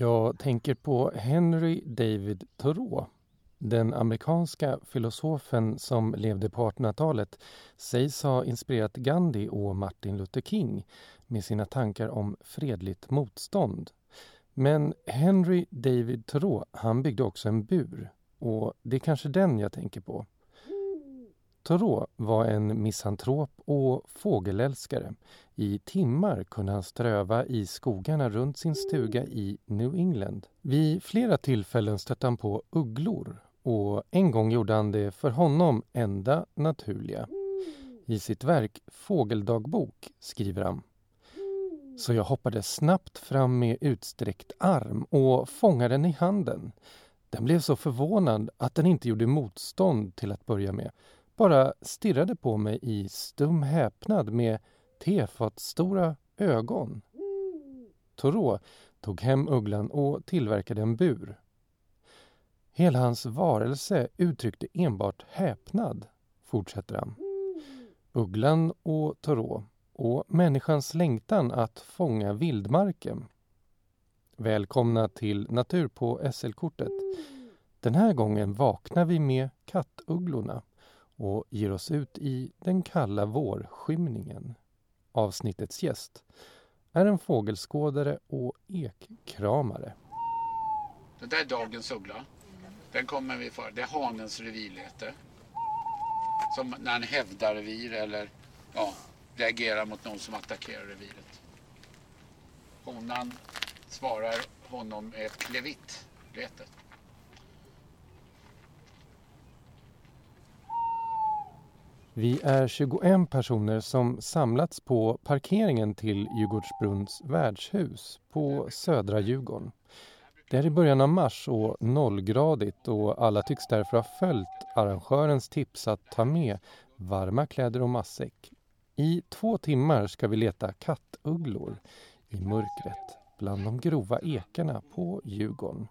Jag tänker på Henry David Thoreau. Den amerikanska filosofen som levde på 1800-talet sägs ha inspirerat Gandhi och Martin Luther King med sina tankar om fredligt motstånd. Men Henry David Thoreau, han byggde också en bur och det är kanske den jag tänker på. Thoreau var en misantrop och fågelälskare. I timmar kunde han ströva i skogarna runt sin stuga i New England. Vid flera tillfällen stötte han på ugglor och en gång gjorde han det för honom enda naturliga. I sitt verk Fågeldagbok skriver han Så jag hoppade snabbt fram med utsträckt arm och fångade den i handen. Den blev så förvånad att den inte gjorde motstånd till att börja med bara stirrade på mig i stum häpnad med tefatstora ögon. Thoreau tog hem ugglan och tillverkade en bur. Hela hans varelse uttryckte enbart häpnad, fortsätter han. Ugglan och Thoreau och människans längtan att fånga vildmarken. Välkomna till Natur på SL-kortet. Den här gången vaknar vi med kattugglorna och ger oss ut i den kalla vårskymningen. Avsnittets gäst är en fågelskådare och ekkramare. Det där är dagens uggla. Den kommer vi för. Det är hanens revirlete. Som när han hävdar revir eller ja, reagerar mot någon som attackerar reviret. Honan svarar honom med ett klevitt-lete. Vi är 21 personer som samlats på parkeringen till Djurgårdsbrunns värdshus på södra Djurgården. Det är i början av mars och nollgradigt och alla tycks därför ha följt arrangörens tips att ta med varma kläder och matsäck. I två timmar ska vi leta kattugglor i mörkret bland de grova ekarna på Djurgården.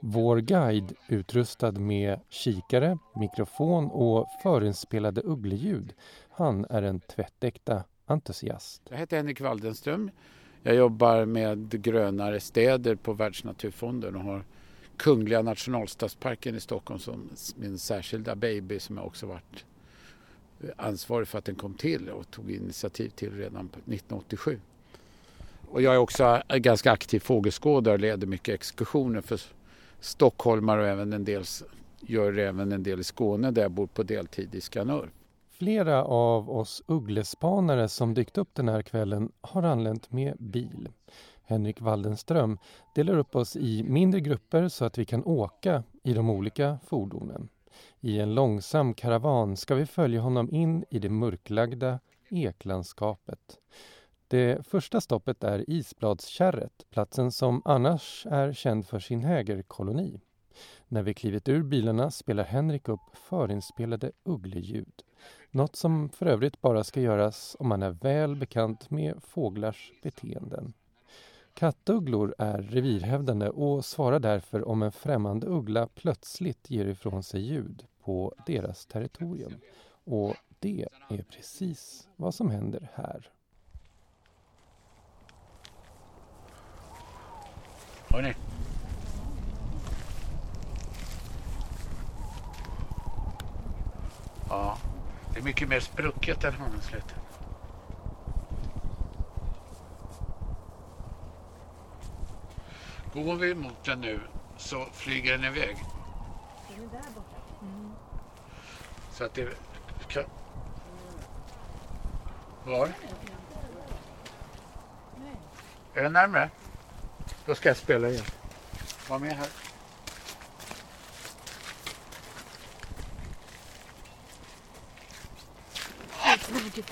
Vår guide, utrustad med kikare, mikrofon och förinspelade uggleljud, han är en tvättäkta entusiast. Jag heter Henrik Waldenström. Jag jobbar med grönare städer på Världsnaturfonden och har Kungliga nationalstadsparken i Stockholm som min särskilda baby som jag också varit eh, ansvarig för att den kom till och tog initiativ till redan 1987. Och jag är också ganska aktiv fågelskådare och leder mycket exkursioner för stockholmare och även en del, gör även en del i Skåne där jag bor på deltid i Skanör. Flera av oss ugglespanare som dykt upp den här kvällen har anlänt med bil. Henrik Waldenström delar upp oss i mindre grupper så att vi kan åka i de olika fordonen. I en långsam karavan ska vi följa honom in i det mörklagda eklandskapet. Det första stoppet är Isbladskärret, platsen som annars är känd för sin hägerkoloni. När vi klivit ur bilarna spelar Henrik upp förinspelade uggleljud. Något som för övrigt bara ska göras om man är väl bekant med fåglars beteenden. Kattugglor är revirhävdande och svarar därför om en främmande uggla plötsligt ger ifrån sig ljud på deras territorium. Och det är precis vad som händer här. Hörni. Ja, det är mycket mer sprucket än Hanneslätt. Går vi mot den nu så flyger den iväg. Mm. Så att det kan... Var? Är den närmare? Då ska jag spela igen. Var med här. Вы будете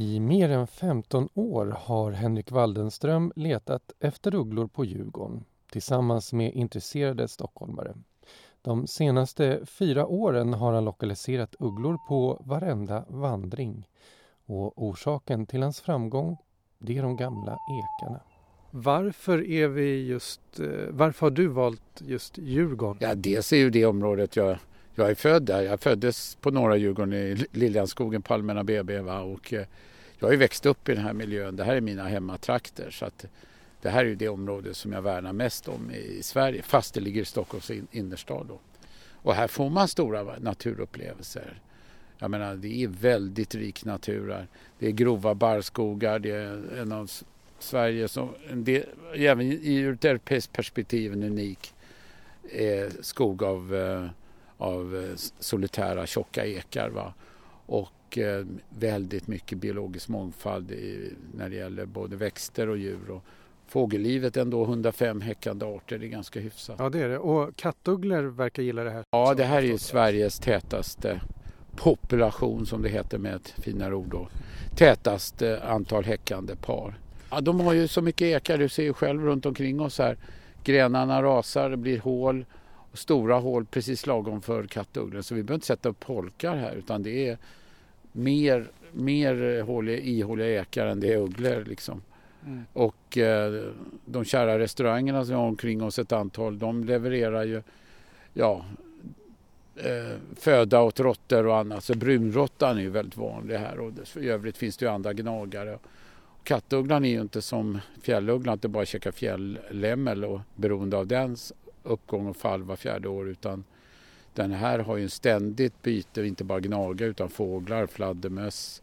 I mer än 15 år har Henrik Waldenström letat efter ugglor på Djurgården tillsammans med intresserade stockholmare. De senaste fyra åren har han lokaliserat ugglor på varenda vandring. Och orsaken till hans framgång, det är de gamla ekarna. Varför är vi just, eh, varför har du valt just Djurgården? Ja, dels är ju det området jag, jag är född där. Jag föddes på norra Djurgården i Liljanskogen på Allmänna BB va? och eh, jag har ju växt upp i den här miljön. Det här är mina hemmatrakter så att det här är ju det område som jag värnar mest om i Sverige fast det ligger i Stockholms innerstad. Då. Och här får man stora naturupplevelser. Jag menar det är väldigt rik natur här. Det är grova barrskogar, det är en av Sverige som en del, även ur ett europeiskt perspektiv en unik eh, skog av, eh, av eh, solitära tjocka ekar. Va? Och eh, väldigt mycket biologisk mångfald i, när det gäller både växter och djur. Och fågellivet ändå 105 häckande arter, det är ganska hyfsat. Ja det är det. Och kattugglor verkar gilla det här. Ja det här är Sveriges tätaste population som det heter med ett finare ord då. Tätaste antal häckande par. Ja, de har ju så mycket ekar, du ser ju själv runt omkring oss här. Grenarna rasar, det blir hål. Och stora hål precis lagom för kattugglor. Så vi behöver inte sätta upp holkar här utan det är mer, mer håliga, ihåliga ekar än det är ugglor. Liksom. Mm. Och eh, de kära restaurangerna som har omkring oss ett antal, de levererar ju ja, eh, föda åt råttor och annat. Så brunråttan är ju väldigt vanlig här och i övrigt finns det ju andra gnagare. Kattugglan är ju inte som fjällugglan att det bara käkar fjälllämmel och beroende av dens uppgång och fall var fjärde år utan den här har ju en ständigt byte, inte bara gnaga utan fåglar, fladdermöss,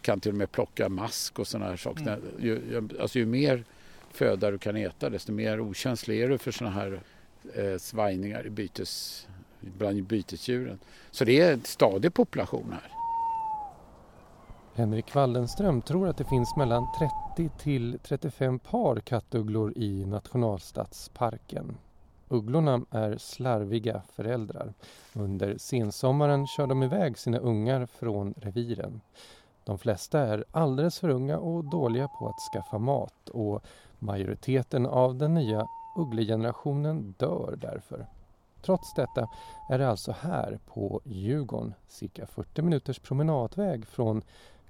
kan till och med plocka mask och sådana här saker. Mm. Ju, alltså ju mer föda du kan äta desto mer okänslig är du för sådana här eh, svajningar i bytes, bland bytesdjuren. Så det är en stadig population här. Henrik Wallenström tror att det finns mellan 30 till 35 par kattugglor i nationalstadsparken. Ugglorna är slarviga föräldrar. Under sensommaren kör de iväg sina ungar från reviren. De flesta är alldeles för unga och dåliga på att skaffa mat och majoriteten av den nya ugglegenerationen dör därför. Trots detta är det alltså här på Djurgården, cirka 40 minuters promenadväg från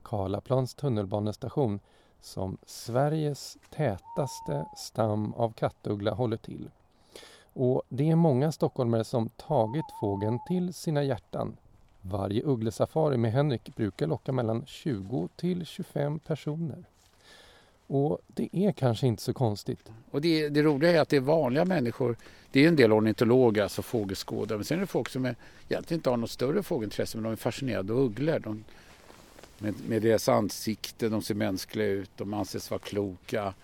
Karlaplans tunnelbanestation som Sveriges tätaste stam av kattuggla håller till. Och det är många stockholmare som tagit fågeln till sina hjärtan. Varje ugglesafari med Henrik brukar locka mellan 20 till 25 personer. Och det är kanske inte så konstigt. Och det, det roliga är att det är vanliga människor. Det är en del ornitologer, alltså fågelskådare. Men sen är det folk som är, egentligen inte har något större fågelintresse men de är fascinerade av ugglor. De med, med deras ansikte, de ser mänskliga ut, de anses vara kloka.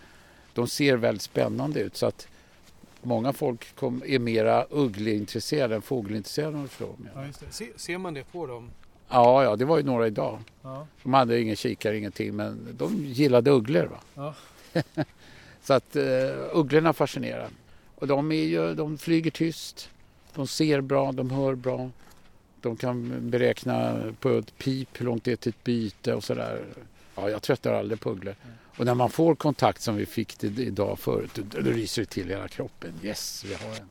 De ser väldigt spännande ut så att många folk kom, är mera uggleintresserade än fågelintresserade. Ja, Se, ser man det på dem? Ja, ja, det var ju några idag. Ja. De hade ingen kikare, ingenting, men de gillade ugglor. Va? Ja. så att uh, ugglorna fascinerar. Och de, är ju, de flyger tyst, de ser bra, de hör bra. De kan beräkna på ett pip hur långt det är till ett byte och sådär. Ja, jag tröttar aldrig på ugglor. Och när man får kontakt som vi fick det idag förut, då, då ryser det till hela kroppen. Yes, vi har en.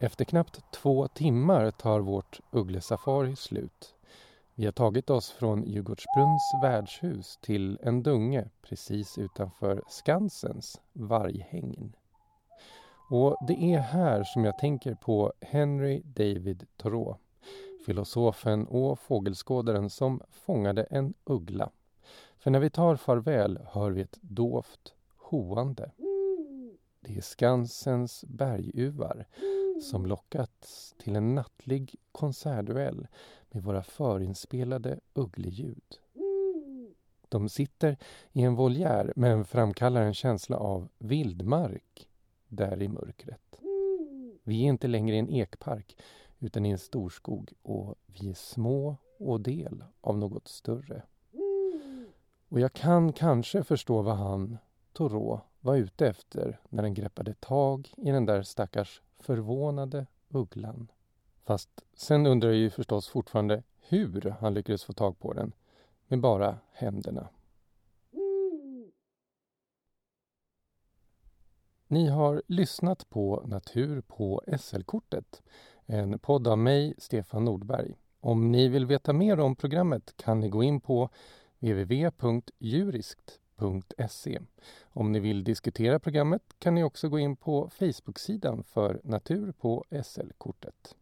Efter knappt två timmar tar vårt ugglesafari slut. Vi har tagit oss från Djurgårdsbrunns värdshus till en dunge precis utanför Skansens varghägn. Och det är här som jag tänker på Henry David Thoreau, filosofen och fågelskådaren som fångade en uggla. För när vi tar farväl hör vi ett dovt hoande. Det är Skansens berguvar som lockats till en nattlig konsertduell med våra förinspelade uggleljud. De sitter i en voljär men framkallar en känsla av vildmark där i mörkret. Vi är inte längre i en ekpark utan i en storskog och vi är små och del av något större. Och jag kan kanske förstå vad han, Thoreau, var ute efter när den greppade tag i den där stackars förvånade ugglan. Fast sen undrar jag ju förstås fortfarande hur han lyckades få tag på den med bara händerna. Ni har lyssnat på Natur på SL-kortet, en podd av mig, Stefan Nordberg. Om ni vill veta mer om programmet kan ni gå in på www.juriskt.se. Om ni vill diskutera programmet kan ni också gå in på Facebook-sidan för Natur på SL-kortet.